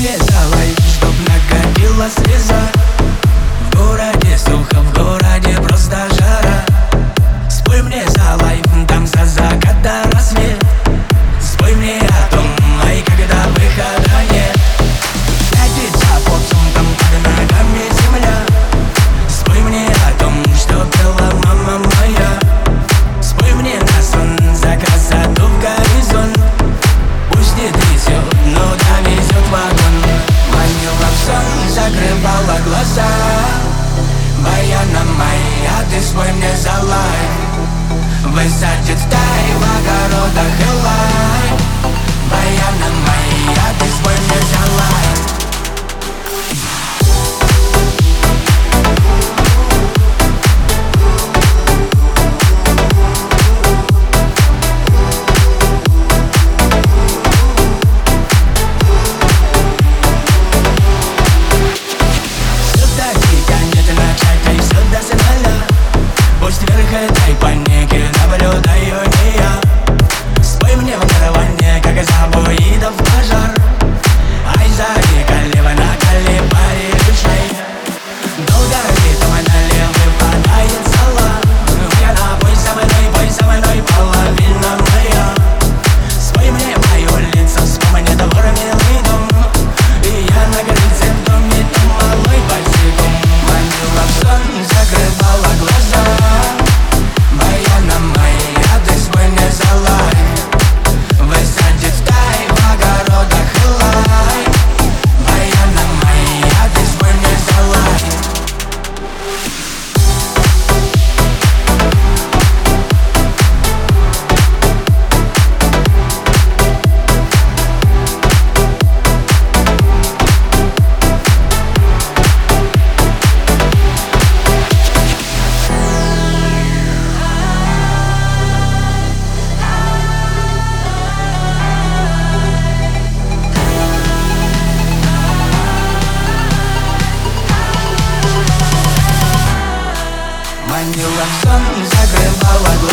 мне давай, чтоб накопилась слеза. Колись ви не залай, висадять та й в огородах манила, сон закрывала глаза